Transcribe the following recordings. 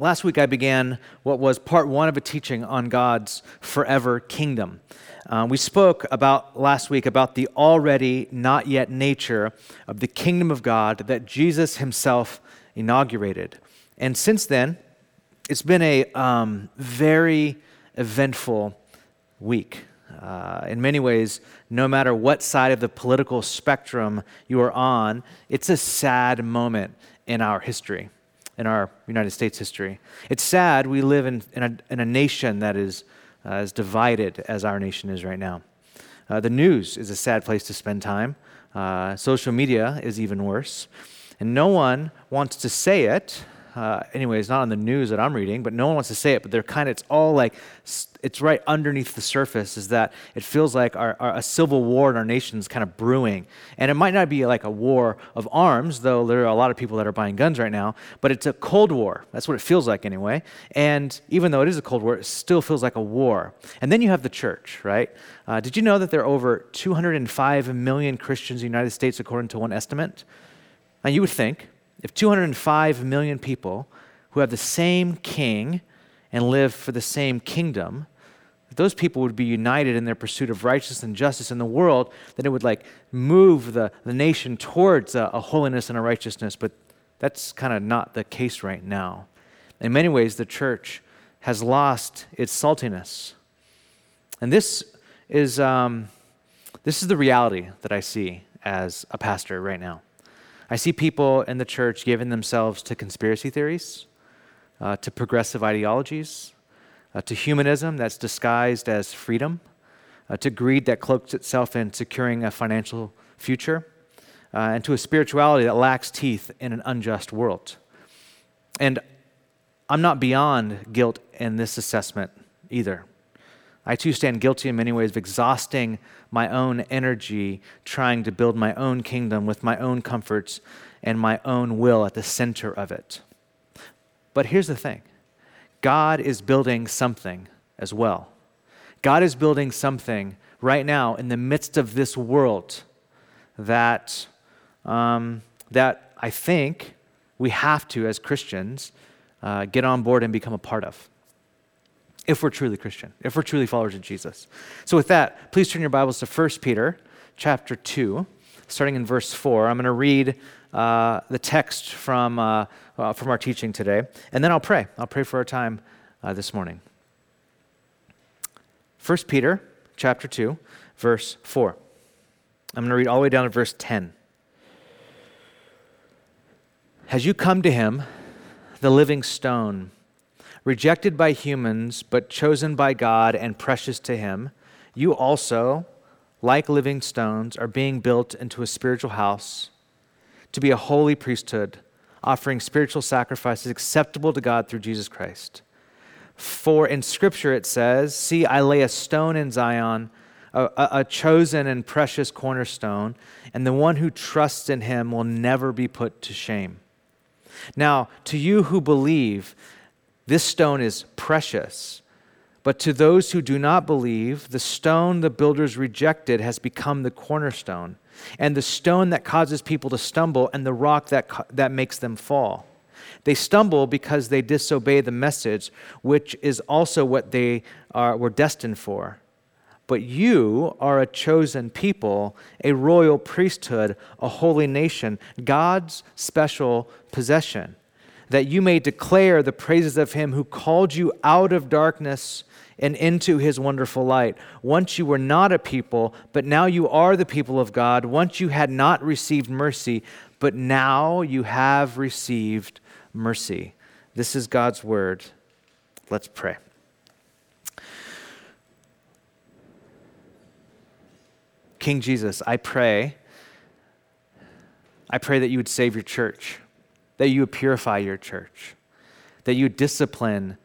Last week, I began what was part one of a teaching on God's forever kingdom. Uh, we spoke about last week about the already not yet nature of the kingdom of God that Jesus himself inaugurated. And since then, it's been a um, very eventful week. Uh, in many ways, no matter what side of the political spectrum you are on, it's a sad moment in our history, in our United States history. It's sad we live in, in, a, in a nation that is uh, as divided as our nation is right now. Uh, the news is a sad place to spend time. Uh, social media is even worse. And no one wants to say it, uh, anyway, it's not on the news that I'm reading, but no one wants to say it. But they're kind of, it's all like, it's right underneath the surface is that it feels like our, our, a civil war in our nation is kind of brewing. And it might not be like a war of arms, though there are a lot of people that are buying guns right now, but it's a Cold War. That's what it feels like anyway. And even though it is a Cold War, it still feels like a war. And then you have the church, right? Uh, did you know that there are over 205 million Christians in the United States, according to one estimate? And you would think if 205 million people who have the same king and live for the same kingdom, those people would be united in their pursuit of righteousness and justice in the world, then it would like move the, the nation towards a, a holiness and a righteousness. But that's kind of not the case right now. In many ways, the church has lost its saltiness. And this is, um, this is the reality that I see as a pastor right now. I see people in the church giving themselves to conspiracy theories, uh, to progressive ideologies, uh, to humanism that's disguised as freedom, uh, to greed that cloaks itself in securing a financial future, uh, and to a spirituality that lacks teeth in an unjust world. And I'm not beyond guilt in this assessment either. I too stand guilty in many ways of exhausting my own energy trying to build my own kingdom with my own comforts and my own will at the center of it. But here's the thing God is building something as well. God is building something right now in the midst of this world that, um, that I think we have to, as Christians, uh, get on board and become a part of if we're truly Christian, if we're truly followers of Jesus. So with that, please turn your Bibles to 1 Peter chapter 2, starting in verse 4. I'm going to read uh, the text from, uh, uh, from our teaching today, and then I'll pray. I'll pray for our time uh, this morning. 1 Peter chapter 2, verse 4. I'm going to read all the way down to verse 10. As you come to him, the living stone, rejected by humans, but chosen by God and precious to Him, you also, like living stones, are being built into a spiritual house to be a holy priesthood, offering spiritual sacrifices acceptable to God through Jesus Christ. For in Scripture it says, See, I lay a stone in Zion, a, a, chosen and precious cornerstone, and the one who trusts in him will never be put to shame. Now, to you who believe, this stone is precious. But to those who do not believe, the stone the builders rejected has become the cornerstone, and the stone that causes people to stumble, and the rock that, that makes them fall. They stumble because they disobey the message, which is also what they are, were destined for. But you are a chosen people, a royal priesthood, a holy nation, God's special possession that you may declare the praises of him who called you out of darkness and into his wonderful light. Once you were not a people, but now you are the people of God. Once you had not received mercy, but now you have received mercy. This is God's word. Let's pray. King Jesus, I pray, I pray that you would save your church that you purify your church, that you discipline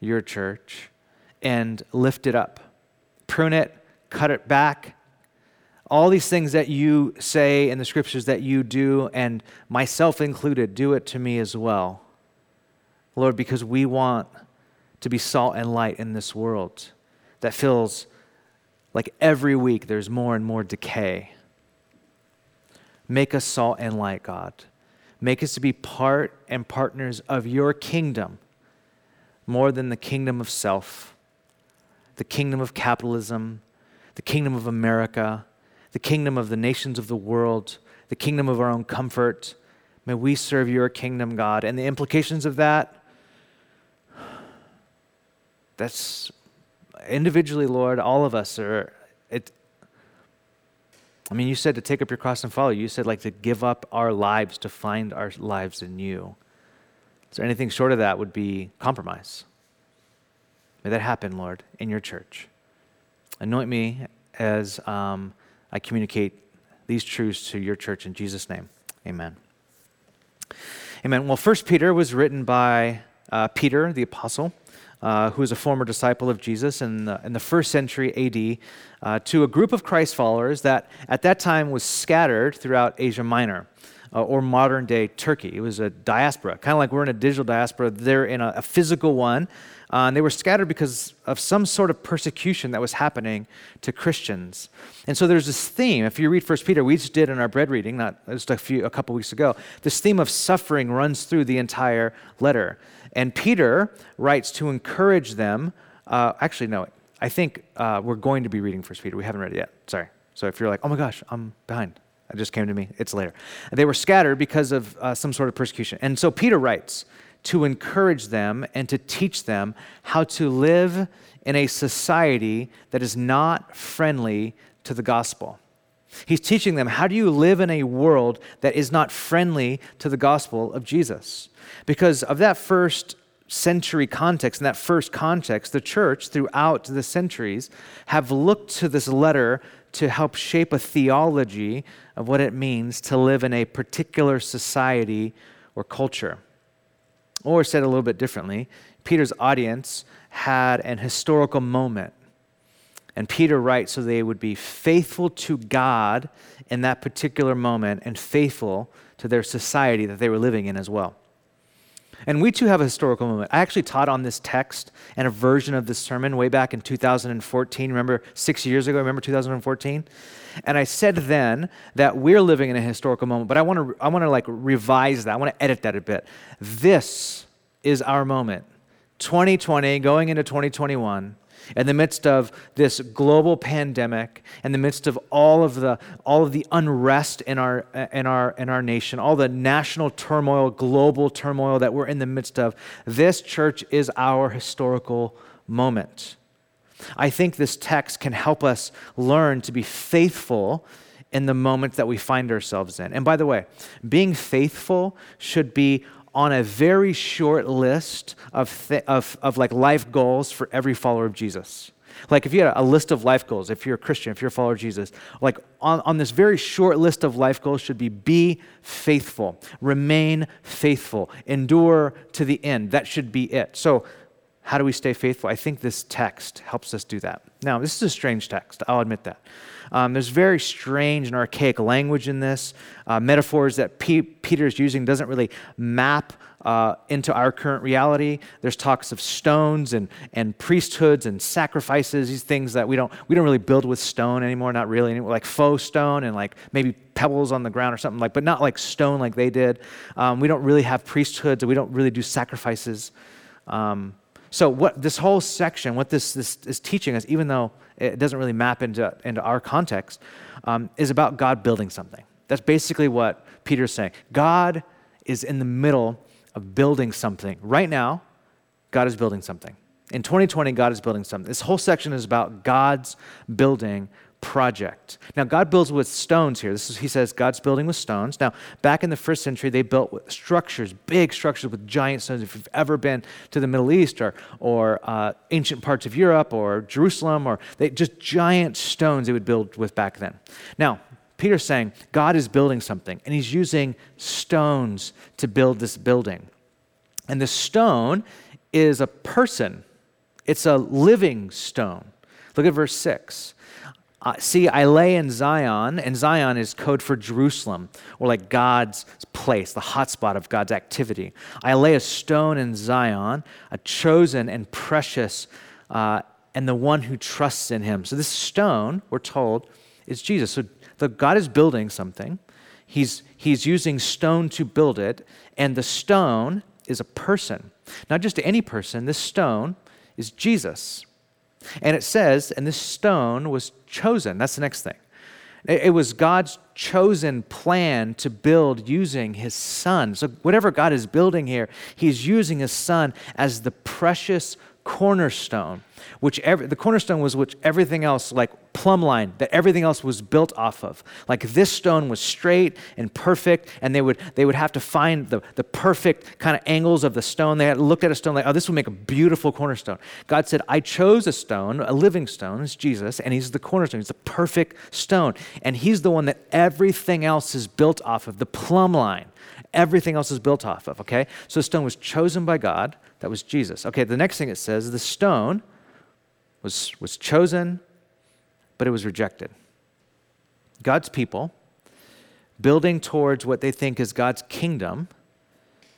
your church and lift it up, prune it, cut it back. All these things that you say in the scriptures that you do, and myself included, do it to me as well. Lord, because we want to be salt and light in this world that feels like every week there's more and more decay. Make us salt and light, God. Make us to be part and partners of your kingdom more than the kingdom of self, the kingdom of capitalism, the kingdom of America, the kingdom of the nations of the world, the kingdom of our own comfort. May we serve your kingdom, God. And the implications of that, that's individually, Lord, all of us are. It, I mean, you said to take up your cross and follow. You said, like, to give up our lives to find our lives in you. So anything short of that would be compromise. May that happen, Lord, in your church. Anoint me as um, I communicate these truths to your church in Jesus' name. Amen. Amen. Well, First Peter was written by uh, Peter, the apostle, uh, who was a former disciple of Jesus in the, in the first century AD, uh, to a group of Christ followers that at that time was scattered throughout Asia Minor. Uh, or modern day Turkey. It was a diaspora, kind of like we're in a digital diaspora. They're in a, a physical one, uh, and they were scattered because of some sort of persecution that was happening to Christians. And so there's this theme. If you read 1 Peter, we just did in our bread reading, not just a few a couple weeks ago. This theme of suffering runs through the entire letter. And Peter writes to encourage them. Uh, actually, no, I think uh, we're going to be reading 1 Peter. We haven't read it yet. Sorry. So if you're like, oh my gosh, I'm behind. It just came to me. It's later. They were scattered because of uh, some sort of persecution. And so Peter writes, to encourage them and to teach them how to live in a society that is not friendly to the gospel. He's teaching them how do you live in a world that is not friendly to the gospel of Jesus? Because of that first century context, in that first context, the church throughout the centuries have looked to this letter to help shape a theology of what it means to live in a particular society or culture. Or said a little bit differently, Peter's audience had an historical moment. And Peter writes so they would be faithful to God in that particular moment and faithful to their society that they were living in as well. And we too have a historical moment. I actually taught on this text and a version of this sermon way back in 2014. Remember, six years ago, remember 2014? And I said then that we're living in a historical moment, but I want to I want to like revise that. I want to edit that a bit. This is our moment. 2020 going into 2021 in the midst of this global pandemic, in the midst of all of the, all of the unrest in our, in, our, in our nation, all the national turmoil, global turmoil that we're in the midst of, this church is our historical moment. I think this text can help us learn to be faithful in the moment that we find ourselves in. And by the way, being faithful should be on a very short list of, th- of, of like life goals for every follower of Jesus. Like if you had a list of life goals, if you're a Christian, if you're a follower of Jesus, like on, on this very short list of life goals should be be faithful, remain faithful, endure to the end. That should be it. So how do we stay faithful? I think this text helps us do that. Now, this is a strange text, I'll admit that. Um, there's very strange and archaic language in this. Uh, metaphors that P- Peter is using doesn't really map uh, into our current reality. There's talks of stones and, and priesthoods and sacrifices, these things that we don't, we don't really build with stone anymore, not really anymore, like faux stone and like maybe pebbles on the ground or something like, but not like stone like they did. Um, we don't really have priesthoods we don't really do sacrifices. Um, so what this whole section, what this, this is teaching us, even though it doesn't really map into, into our context, um, is about God building something. That's basically what Peter's saying. God is in the middle of building something. Right now, God is building something. In 2020, God is building something. This whole section is about God's building project. Now, God builds with stones here. This is, he says God's building with stones. Now, back in the first century, they built with structures, big structures with giant stones. If you've ever been to the Middle East or, or uh, ancient parts of Europe or Jerusalem, or they, just giant stones they would build with back then. Now, Peter's saying God is building something, and he's using stones to build this building. And the stone is a person, it's a living stone. Look at verse 6. Uh, see, I lay in Zion, and Zion is code for Jerusalem, or like God's place, the hotspot of God's activity. I lay a stone in Zion, a chosen and precious, uh, and the one who trusts in him. So, this stone, we're told, is Jesus. So, the, God is building something. He's, he's using stone to build it, and the stone is a person. Not just any person, this stone is Jesus. And it says, and this stone was chosen. That's the next thing. It was God's chosen plan to build using his son. So, whatever God is building here, he's using his son as the precious cornerstone, which every, the cornerstone was which everything else, like plumb line, that everything else was built off of. Like this stone was straight and perfect, and they would they would have to find the, the perfect kind of angles of the stone. They had looked at a stone like, oh, this would make a beautiful cornerstone. God said, I chose a stone, a living stone, it's Jesus, and he's the cornerstone. He's the perfect stone. And he's the one that everything else is built off of, the plumb line. Everything else is built off of, okay? So the stone was chosen by God that was Jesus. Okay, the next thing it says the stone was, was chosen, but it was rejected. God's people building towards what they think is God's kingdom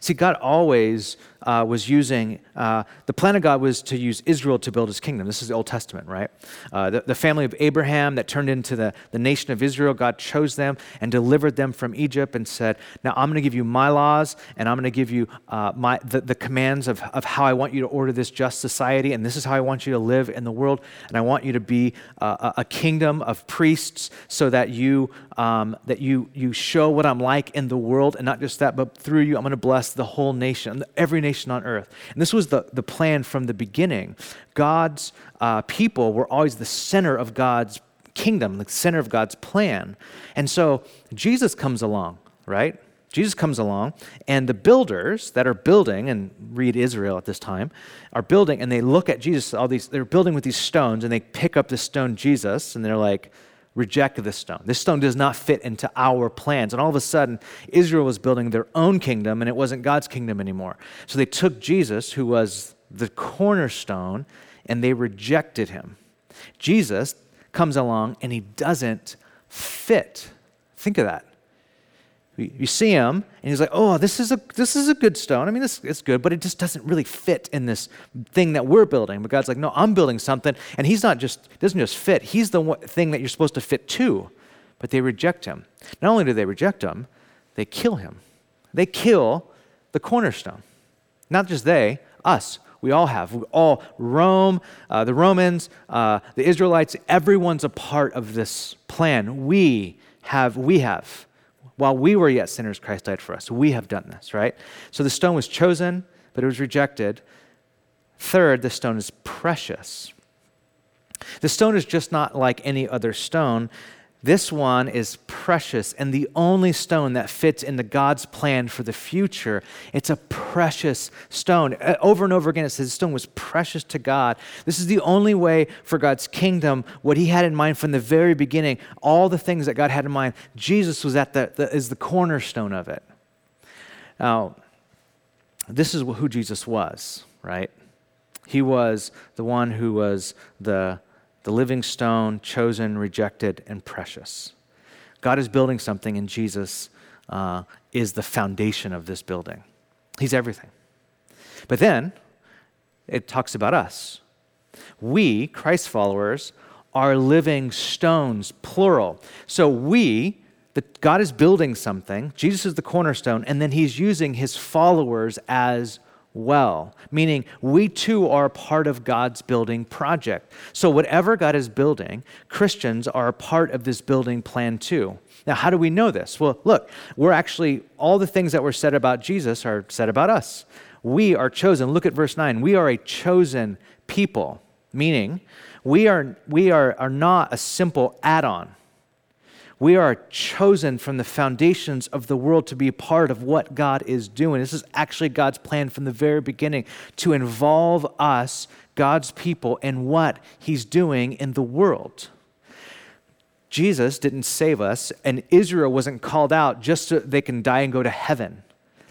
See, God always uh, was using, uh, the plan of God was to use Israel to build his kingdom. This is the Old Testament, right? Uh, the, the, family of Abraham that turned into the, the nation of Israel, God chose them and delivered them from Egypt and said, Now I'm going to give you my laws and I'm going to give you uh, my, the, the commands of, of how I want you to order this just society and this is how I want you to live in the world. And I want you to be uh, a, a kingdom of priests so that you, um, that you, you show what I'm like in the world. And not just that, but through you, I'm going to bless the whole nation, every nation on earth. And this was the, the plan from the beginning. God's uh, people were always the center of God's kingdom, the center of God's plan. And so Jesus comes along, right? Jesus comes along, and the builders that are building, and read Israel at this time, are building, and they look at Jesus, all these, they're building with these stones, and they pick up the stone Jesus, and they're like, reject this stone. This stone does not fit into our plans. And all of a sudden, Israel was building their own kingdom, and it wasn't God's kingdom anymore. So they took Jesus, who was the cornerstone, and they rejected him. Jesus comes along, and he doesn't fit. Think of that. You see him, and he's like, "Oh, this is a this is a good stone. I mean, this is good, but it just doesn't really fit in this thing that we're building." But God's like, "No, I'm building something, and he's not just doesn't just fit. He's the one, thing that you're supposed to fit to." But they reject him. Not only do they reject him, they kill him. They kill the cornerstone. Not just they, us. We all have. We all Rome, uh, the Romans, uh, the Israelites. Everyone's a part of this plan. We have. We have while we were yet sinners, Christ died for us. We have done this, right? So the stone was chosen, but it was rejected. Third, the stone is precious. The stone is just not like any other stone. This one is precious and the only stone that fits into God's plan for the future. It's a precious stone. Uh, over and over again, it says the stone was precious to God. This is the only way for God's kingdom, what He had in mind from the very beginning, all the things that God had in mind. Jesus was at the, the is the cornerstone of it. Now, this is who Jesus was, right? He was the one who was the the living stone, chosen, rejected, and precious. God is building something, and Jesus uh, is the foundation of this building. He's everything. But then it talks about us. We, Christ followers, are living stones, plural. So we, that God is building something, Jesus is the cornerstone, and then he's using his followers as well, meaning we too are part of God's building project. So, whatever God is building, Christians are a part of this building plan too. Now, how do we know this? Well, look, we're actually, all the things that were said about Jesus are said about us. We are chosen. Look at verse 9. We are a chosen people, meaning we are, we are, are not a simple add on. We are chosen from the foundations of the world to be a part of what God is doing. This is actually God's plan from the very beginning to involve us, God's people, in what He's doing in the world. Jesus didn't save us, and Israel wasn't called out just so they can die and go to heaven.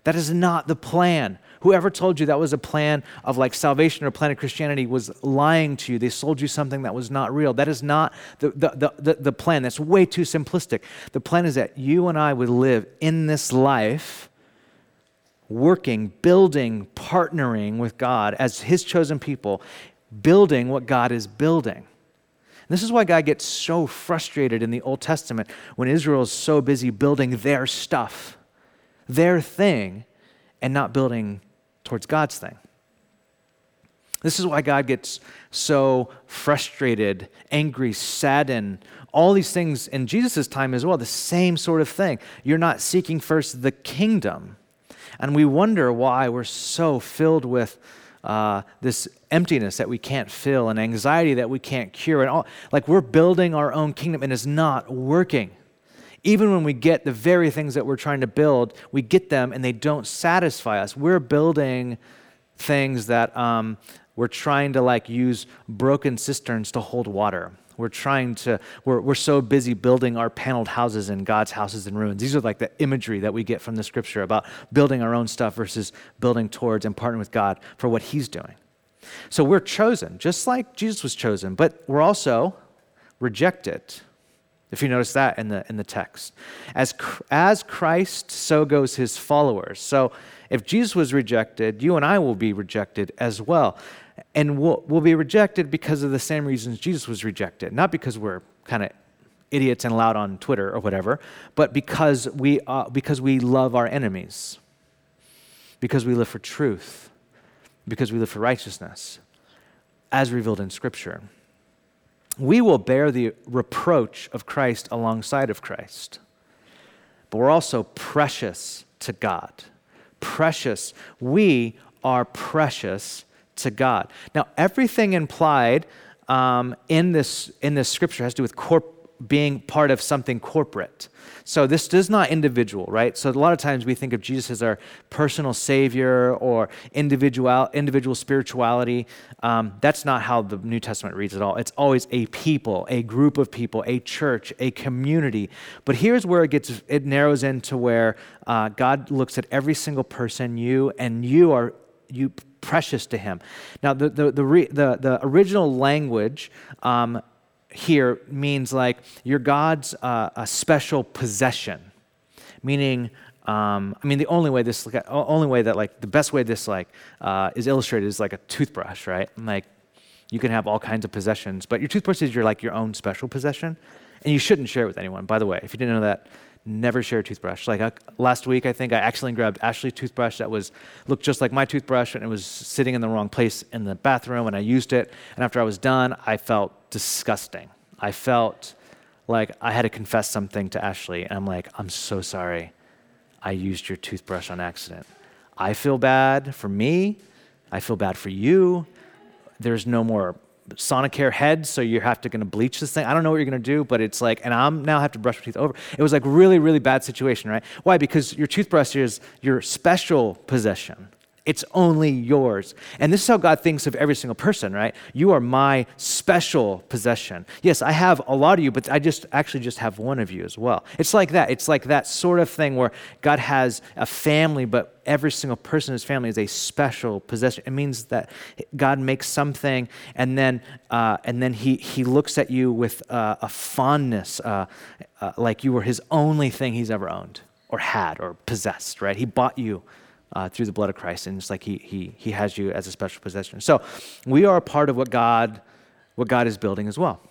That is not the plan. Whoever told you that was a plan of like salvation or a plan of Christianity was lying to you. They sold you something that was not real. That is not the, the, the, the plan. That's way too simplistic. The plan is that you and I would live in this life working, building, partnering with God as His chosen people, building what God is building. this is why God gets so frustrated in the Old Testament when Israel is so busy building their stuff, their thing, and not building towards God's thing. This is why God gets so frustrated, angry, saddened, all these things in Jesus' time as well, the same sort of thing. You're not seeking first the kingdom. And we wonder why we're so filled with uh, this emptiness that we can't fill and anxiety that we can't cure. And all, like we're building our own kingdom and it's not working. Even when we get the very things that we're trying to build, we get them and they don't satisfy us. We're building things that um, we're trying to like use broken cisterns to hold water. We're trying to, we're, we're so busy building our paneled houses and God's houses in ruins. These are like the imagery that we get from the scripture about building our own stuff versus building towards and partnering with God for what He's doing. So we're chosen, just like Jesus was chosen, but we're also rejected. If you notice that in the, in the text. As, as Christ, so goes his followers. So if Jesus was rejected, you and I will be rejected as well and we'll, we'll be rejected because of the same reasons Jesus was rejected. Not because we're kind of idiots and loud on Twitter or whatever, but because we, uh, because we love our enemies, because we live for truth, because we live for righteousness, as revealed in Scripture. We will bear the reproach of Christ alongside of Christ, but we're also precious to God. Precious. We are precious to God. Now, everything implied um, in, this, in this scripture has to do with corp- being part of something corporate. So this is not individual, right? So a lot of times we think of Jesus as our personal savior or individual individual spirituality. Um, that's not how the New Testament reads at all. It's always a people, a group of people, a church, a community. But here's where it gets it narrows into where uh, God looks at every single person, you, and you are you precious to him. Now, the, the, the, re, the, the original language um, here means like you're God's uh, a special possession, meaning. Um, I mean, the only way this, only way that like the best way this like uh, is illustrated is like a toothbrush, right? Like you can have all kinds of possessions, but your toothbrush is your like your own special possession, and you shouldn't share it with anyone. By the way, if you didn't know that, never share a toothbrush. Like last week, I think I accidentally grabbed Ashley's toothbrush that was looked just like my toothbrush, and it was sitting in the wrong place in the bathroom. And I used it, and after I was done, I felt disgusting. I felt like I had to confess something to Ashley, and I'm like, I'm so sorry. I used your toothbrush on accident. I feel bad for me. I feel bad for you. There's no more Sonicare head, so you have to gonna bleach this thing. I don't know what you're gonna do, but it's like, and I'm now have to brush my teeth over. It was like really, really bad situation, right? Why? Because your toothbrush is your special possession. It's only yours. And this is how God thinks of every single person, right? You are my special possession. Yes, I have a lot of you, but I just actually just have one of you as well. It's like that. It's like that sort of thing where God has a family, but every single person in his family is a special possession. It means that God makes something and then, uh, and then he, he looks at you with uh, a fondness, uh, uh like you were his only thing he's ever owned or had or possessed, right? He bought you uh, through the blood of Christ, and it's like he, he, he has you as a special possession. So we are a part of what God, what God is building as well.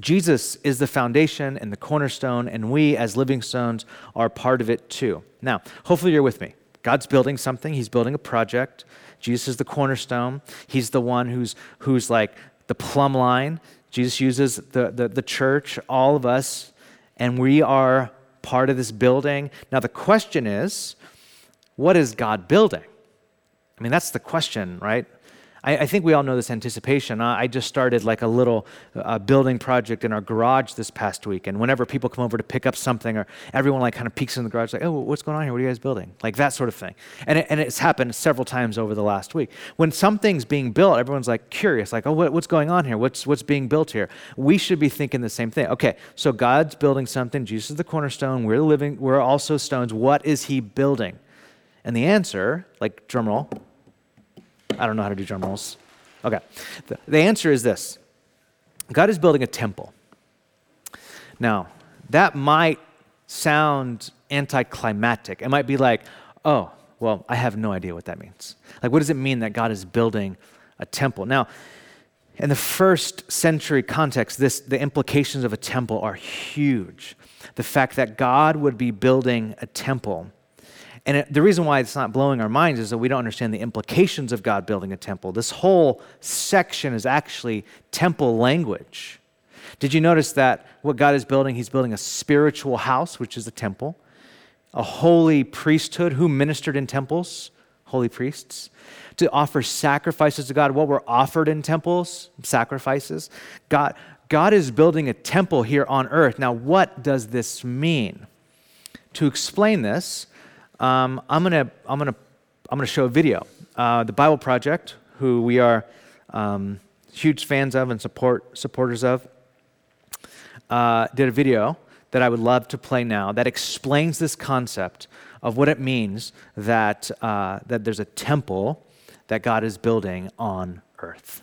Jesus is the foundation and the cornerstone, and we as living stones are part of it too. Now, hopefully you're with me. God's building something, He's building a project. Jesus is the cornerstone. He's the one who's, who's like the plumb line. Jesus uses the, the, the church, all of us, and we are part of this building. Now, the question is what is God building? I mean, that's the question, right? I, I think we all know this anticipation. I, I just started like a little uh, building project in our garage this past week, and whenever people come over to pick up something, or everyone like kind of peeks in the garage, like, "Oh, what's going on here? What are you guys building?" Like that sort of thing. And it, and it's happened several times over the last week. When something's being built, everyone's like curious, like, "Oh, what, what's going on here? What's what's being built here?" We should be thinking the same thing. Okay, so God's building something. Jesus is the cornerstone. We're living. We're also stones. What is He building? And the answer, like drum roll, I don't know how to do drum rolls. Okay. The, the answer is this God is building a temple. Now, that might sound anticlimactic. It might be like, oh, well, I have no idea what that means. Like, what does it mean that God is building a temple? Now, in the first century context, this, the implications of a temple are huge. The fact that God would be building a temple And it, the reason why it's not blowing our minds is that we don't understand the implications of God building a temple. This whole section is actually temple language. Did you notice that what God is building, He's building a spiritual house, which is a temple, a holy priesthood who ministered in temples, holy priests, to offer sacrifices to God. What were offered in temples? Sacrifices. God, God is building a temple here on earth. Now, what does this mean? To explain this, um, I'm going to I'm gonna, I'm gonna show a video. Uh, the Bible Project, who we are um, huge fans of and support, supporters of, uh, did a video that I would love to play now that explains this concept of what it means that, uh, that there's a temple that God is building on earth.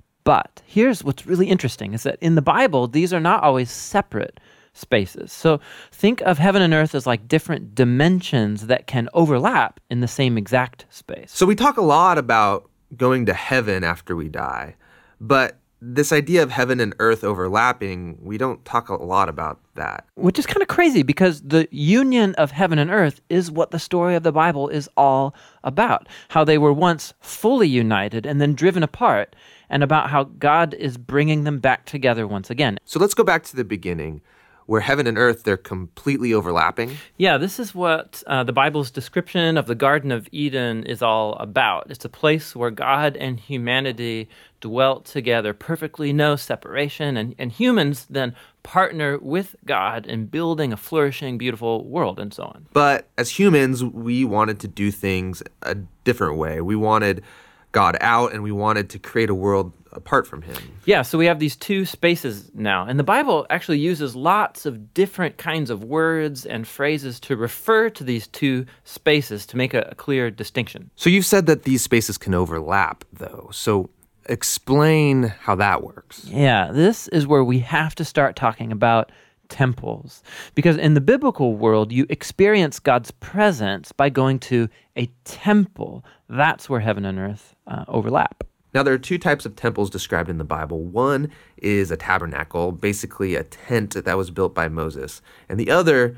but here's what's really interesting is that in the Bible, these are not always separate spaces. So think of heaven and earth as like different dimensions that can overlap in the same exact space. So we talk a lot about going to heaven after we die, but this idea of heaven and earth overlapping, we don't talk a lot about that. Which is kind of crazy because the union of heaven and earth is what the story of the Bible is all about. How they were once fully united and then driven apart and about how God is bringing them back together once again. So let's go back to the beginning where heaven and earth they're completely overlapping. Yeah, this is what uh, the Bible's description of the Garden of Eden is all about. It's a place where God and humanity dwelt together perfectly, no separation, and, and humans then partner with God in building a flourishing, beautiful world and so on. But as humans, we wanted to do things a different way. We wanted God out and we wanted to create a world apart from him. Yeah, so we have these two spaces now. And the Bible actually uses lots of different kinds of words and phrases to refer to these two spaces to make a, a clear distinction. So you've said that these spaces can overlap, though. So explain how that works. Yeah, this is where we have to start talking about temples. Because in the biblical world, you experience God's presence by going to a temple. That's where heaven and earth uh, overlap. Now, there are two types of temples described in the Bible. One is a tabernacle, basically a tent that was built by Moses, and the other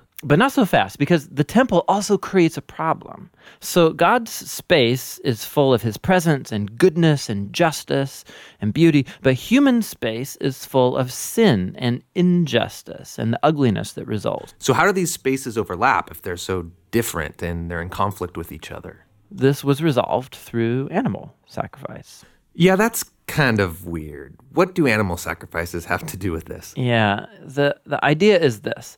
But not so fast, because the temple also creates a problem. So God's space is full of his presence and goodness and justice and beauty, but human space is full of sin and injustice and the ugliness that results. So, how do these spaces overlap if they're so different and they're in conflict with each other? This was resolved through animal sacrifice. Yeah, that's kind of weird. What do animal sacrifices have to do with this? Yeah, the, the idea is this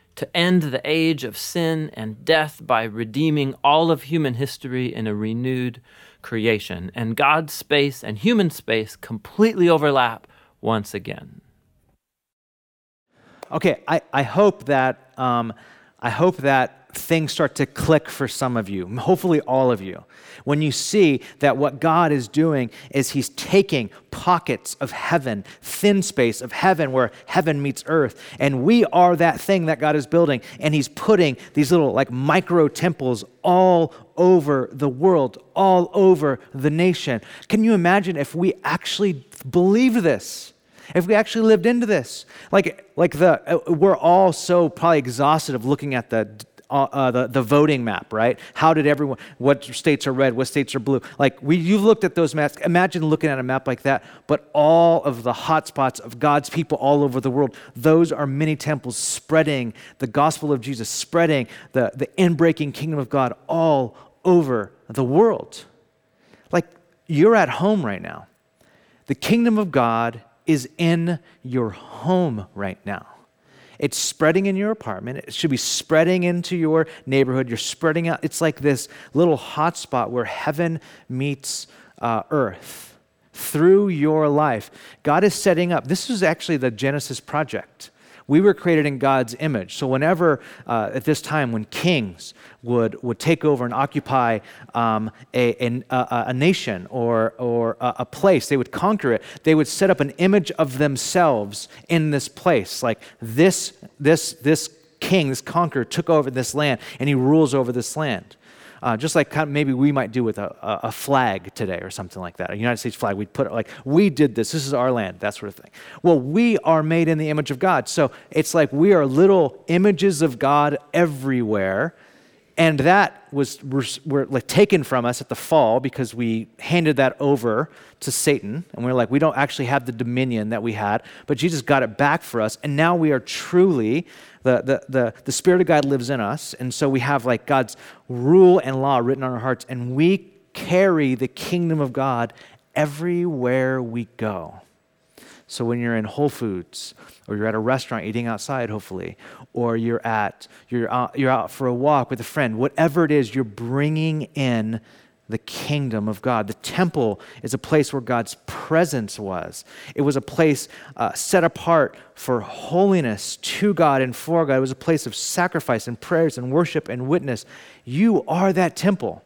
to end the age of sin and death by redeeming all of human history in a renewed creation. And God's space and human space completely overlap once again. Okay, I, I hope that um, I hope that things start to click for some of you, hopefully all of you, when you see that what God is doing is He's taking pockets of heaven, thin space of heaven where heaven meets earth, and we are that thing that God is building, and He's putting these little like micro temples all over the world, all over the nation. Can you imagine if we actually believed this? if we actually lived into this like like the uh, we're all so probably exhausted of looking at the uh, uh, the, the voting map, right? How did everyone, what states are red, what states are blue? Like, we, you've looked at those maps. Imagine looking at a map like that, but all of the hotspots of God's people all over the world, those are many temples spreading the gospel of Jesus, spreading the, the inbreaking kingdom of God all over the world. Like, you're at home right now. The kingdom of God is in your home right now. It's spreading in your apartment. It should be spreading into your neighborhood. You're spreading out. It's like this little hotspot where heaven meets uh, earth through your life. God is setting up. This is actually the Genesis project. We were created in God's image. So, whenever uh, at this time, when kings would, would take over and occupy um, a, a, a, nation or, or a, a place, they would conquer it, they would set up an image of themselves in this place. Like this, this, this king, this conqueror, took over this land and he rules over this land. Uh, just like kind of maybe we might do with a, a, flag today or something like that, a United States flag. We'd put it like, we did this, this is our land, that sort of thing. Well, we are made in the image of God. So it's like we are little images of God everywhere. And that was were, like taken from us at the fall because we handed that over to Satan. And we are like, we don't actually have the dominion that we had, but Jesus got it back for us. And now we are truly the, the, the, the Spirit of God lives in us. And so we have like God's rule and law written on our hearts, and we carry the kingdom of God everywhere we go. So when you're in Whole Foods, or you're at a restaurant eating outside, hopefully, or you're at you're out, you're out for a walk with a friend, whatever it is, you're bringing in the kingdom of God. The temple is a place where God's presence was. It was a place uh, set apart for holiness to God and for God. It was a place of sacrifice and prayers and worship and witness. You are that temple.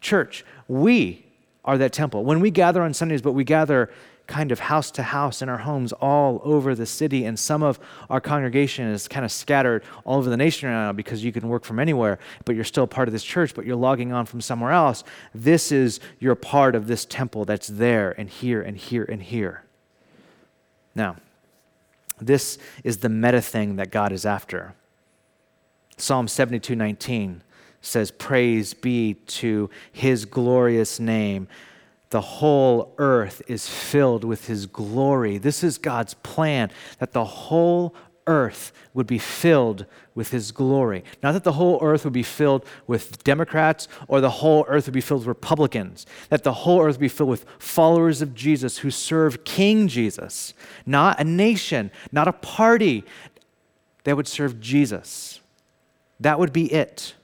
Church, we are that temple. When we gather on Sundays, but we gather kind of house to house in our homes all over the city. And some of our congregation is kind of scattered all over the nation right now because you can work from anywhere, but you're still part of this church, but you're logging on from somewhere else. This is your part of this temple that's there and here and here and here. Now, this is the meta thing that God is after. Psalm 72 19 says, Praise be to his glorious name. The whole earth is filled with his glory. This is God's plan that the whole earth would be filled with his glory. Not that the whole earth would be filled with Democrats or the whole earth would be filled with Republicans, that the whole earth would be filled with followers of Jesus who serve King Jesus, not a nation, not a party. They would serve Jesus. That would be it.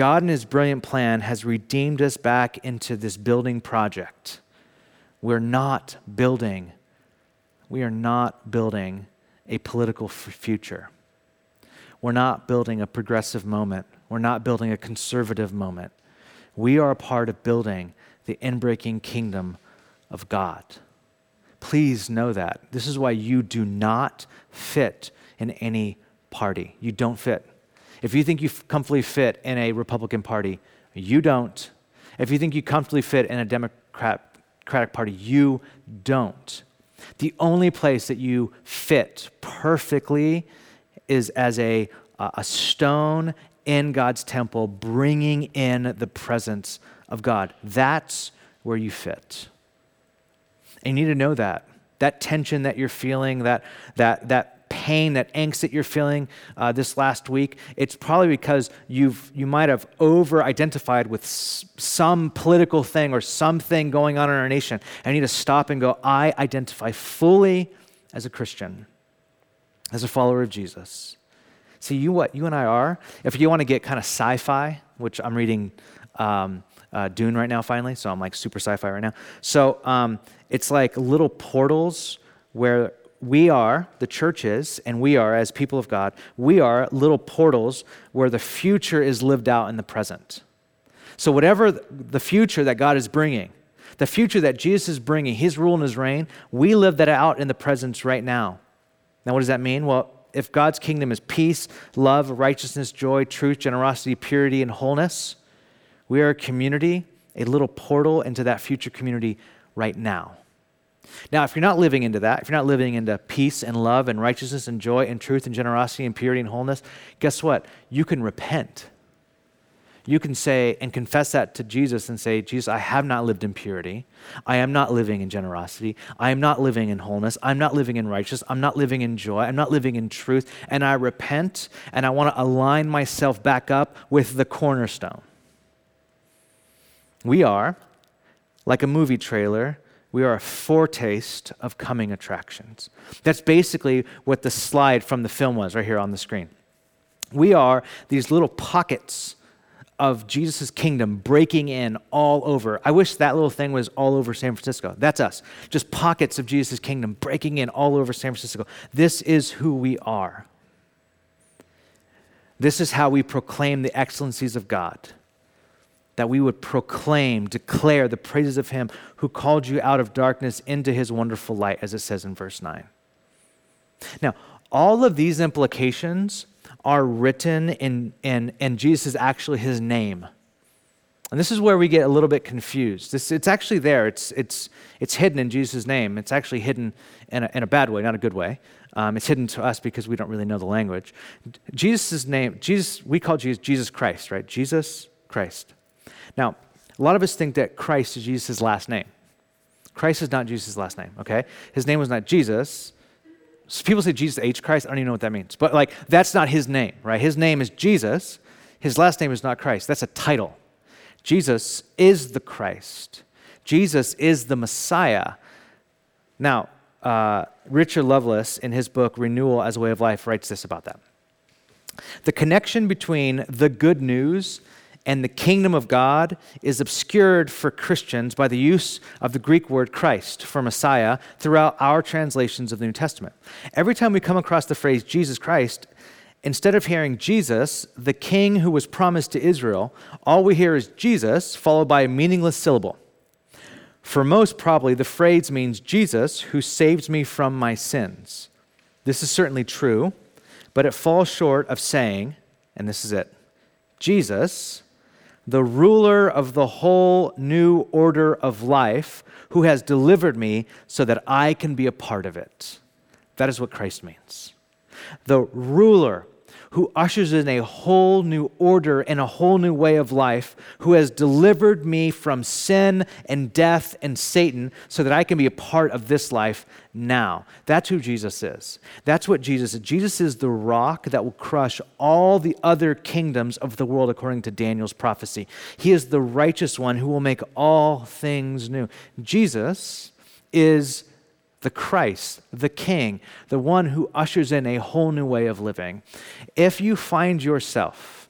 God, in his brilliant plan, has redeemed us back into this building project. We're not building, we are not building a political future. We're not building a progressive moment. We're not building a conservative moment. We are a part of building the inbreaking kingdom of God. Please know that. This is why you do not fit in any party. You don't fit. If you think you comfortably fit in a Republican Party, you don't. If you think you comfortably fit in a Democratic Party, you don't. The only place that you fit perfectly is as a, a stone in God's temple, bringing in the presence of God. That's where you fit. And you need to know that. That tension that you're feeling, that, that, that pain, that angst that you're feeling uh, this last week, it's probably because you've, you might have over identified with s- some political thing or something going on in our nation. You need to stop and go, I identify fully as a Christian, as a follower of Jesus. See, you what you and I are, if you want to get kind of sci fi, which I'm reading um, uh, Dune right now, finally, so I'm like super sci fi right now. So um, it's like little portals where we are, the church is, and we are, as people of God, we are little portals where the future is lived out in the present. So, whatever the future that God is bringing, the future that Jesus is bringing, his rule and his reign, we live that out in the presence right now. Now, what does that mean? Well, if God's kingdom is peace, love, righteousness, joy, truth, generosity, purity, and wholeness, we are a community, a little portal into that future community right now. Now, if you're not living into that, if you're not living into peace and love and righteousness and joy and truth and generosity and purity and wholeness, guess what? You can repent. You can say and confess that to Jesus and say, Jesus, I have not lived in purity. I am not living in generosity. I am not living in wholeness. I'm not living in righteousness. I'm not living in joy. I'm not living in truth. And I repent and I want to align myself back up with the cornerstone. We are, like a movie trailer, we are a foretaste of coming attractions. That's basically what the slide from the film was right here on the screen. We are these little pockets of Jesus' kingdom breaking in all over. I wish that little thing was all over San Francisco. That's us. Just pockets of Jesus' kingdom breaking in all over San Francisco. This is who we are. This is how we proclaim the excellencies of God that we would proclaim, declare the praises of him who called you out of darkness into his wonderful light, as it says in verse 9. Now, all of these implications are written in, in, and Jesus is actually his name. And this is where we get a little bit confused. This, it's actually there, it's, it's, it's hidden in Jesus' name. It's actually hidden in a, in a bad way, not a good way. Um, it's hidden to us because we don't really know the language. Jesus' name, Jesus, we call Jesus Jesus Christ, right? Jesus Christ. Now, a lot of us think that Christ is Jesus' last name. Christ is not Jesus' last name, okay? His name was not Jesus. So people say Jesus H. Christ. I don't even know what that means. But, like, that's not his name, right? His name is Jesus. His last name is not Christ. That's a title. Jesus is the Christ, Jesus is the Messiah. Now, uh, Richard Lovelace, in his book Renewal as a Way of Life, writes this about that. The connection between the good news and the kingdom of God is obscured for Christians by the use of the Greek word Christ for Messiah throughout our translations of the New Testament. Every time we come across the phrase Jesus Christ, instead of hearing Jesus, the king who was promised to Israel, all we hear is Jesus followed by a meaningless syllable. For most, probably, the phrase means Jesus who saved me from my sins. This is certainly true, but it falls short of saying, and this is it Jesus the ruler of the whole new order of life, who has delivered me so that I can be a part of it. That is what Christ means. The ruler who ushers in a whole new order and a whole new way of life, who has delivered me from sin and death and Satan so that I can be a part of this life now. That's who Jesus is. That's what Jesus is. Jesus is the rock that will crush all the other kingdoms of the world, according to Daniel's prophecy. He is the righteous one who will make all things new. Jesus is the Christ, the King, the one who ushers in a whole new way of living. If you find yourself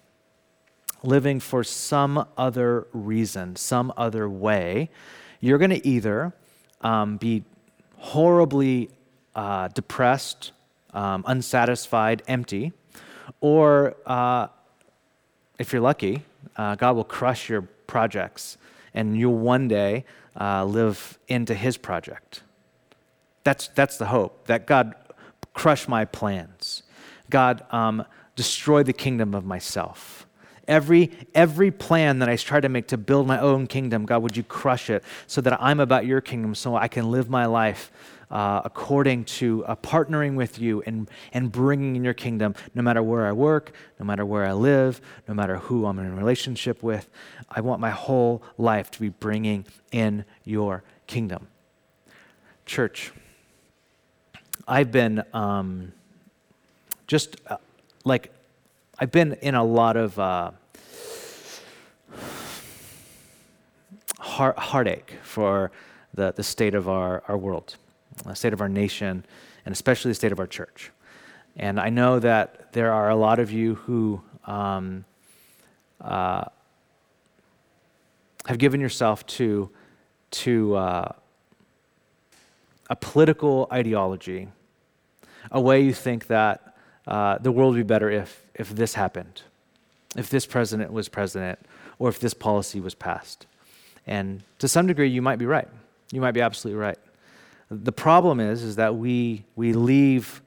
living for some other reason, some other way, you're going to either um, be horribly uh, depressed, um, unsatisfied, empty, or uh, if you're lucky, uh, God will crush your projects and you'll one day uh, live into His project. That's, that's the hope, that God crush my plans. God, um, destroy the kingdom of myself. Every, every plan that I try to make to build my own kingdom, God, would you crush it so that I'm about your kingdom so I can live my life uh, according to uh, partnering with you and, and bringing in your kingdom no matter where I work, no matter where I live, no matter who I'm in relationship with. I want my whole life to be bringing in your kingdom. Church, I've been um, just uh, like, I've been in a lot of uh, heart, heartache for the, the state of our, our world, the state of our nation, and especially the state of our church. And I know that there are a lot of you who um, uh, have given yourself to, to uh, a political ideology a way you think that uh, the world would be better if, if this happened, if this president was president, or if this policy was passed. And to some degree, you might be right. You might be absolutely right. The problem is, is that we, we, leave,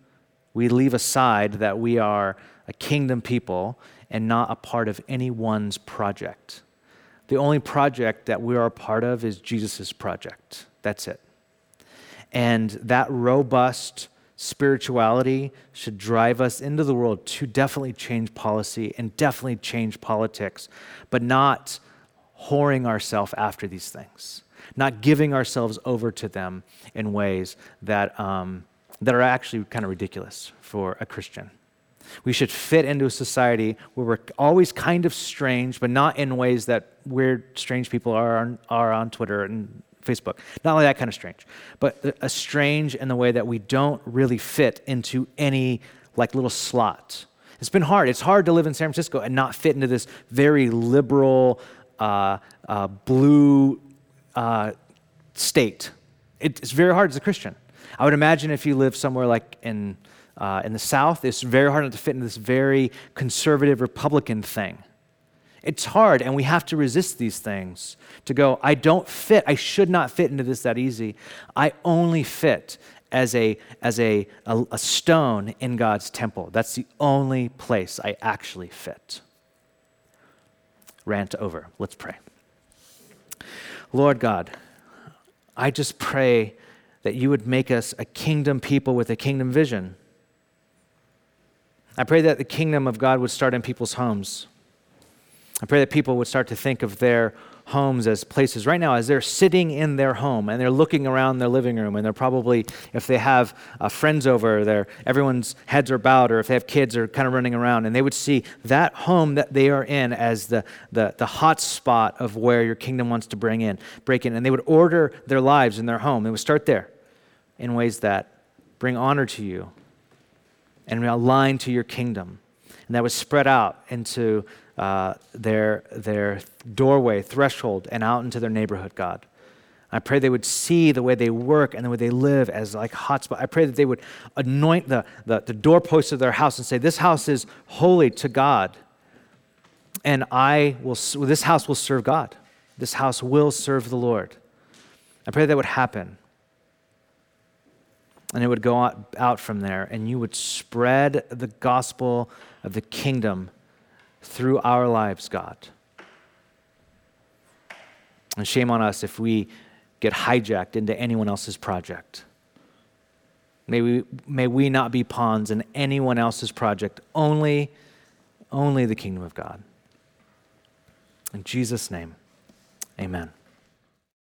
we leave aside that we are a kingdom people and not a part of anyone's project. The only project that we are a part of is Jesus' project. That's it. And that robust, spirituality should drive us into the world to definitely change policy and definitely change politics, but not whoring ourselves after these things, not giving ourselves over to them in ways that, um, that are actually kind of ridiculous for a Christian. We should fit into a society where we're always kind of strange, but not in ways that weird, strange people are on, are on Twitter and Facebook. Not only that kind of strange, but a strange in the way that we don't really fit into any like little slot. It's been hard. It's hard to live in San Francisco and not fit into this very liberal, uh, uh, blue uh, state. It's very hard as a Christian. I would imagine if you live somewhere like in, uh, in the South, it's very hard not to fit into this very conservative Republican thing. It's hard, and we have to resist these things to go, I don't fit, I should not fit into this that easy. I only fit as a, as a, a, a stone in God's temple. That's the only place I actually fit. Rant over. Let's pray. Lord God, I just pray that you would make us a kingdom people with a kingdom vision. I pray that the kingdom of God would start in people's homes. I pray that people would start to think of their homes as places right now as they're sitting in their home and they're looking around their living room and they're probably if they have uh, friends over there everyone's heads are bowed or if they have kids are kind of running around and they would see that home that they are in as the, the, the hot spot of where your kingdom wants to bring in break in. And they would order their lives in their home. They would start there in ways that bring honor to you and align to your kingdom. And that would spread out into uh, their, their doorway, threshold, and out into their neighborhood, God. I pray they would see the way they work and the way they live as like hotspot. I pray that they would anoint the, the, the doorposts of their house and say, This house is holy to God. And I will, this house will serve God. This house will serve the Lord. I pray that would happen. And it would go out from there, and you would spread the gospel of the kingdom through our lives, God. And shame on us if we get hijacked into anyone else's project. May we, may we not be pawns in anyone else's project, only, only the kingdom of God. In Jesus' name, amen.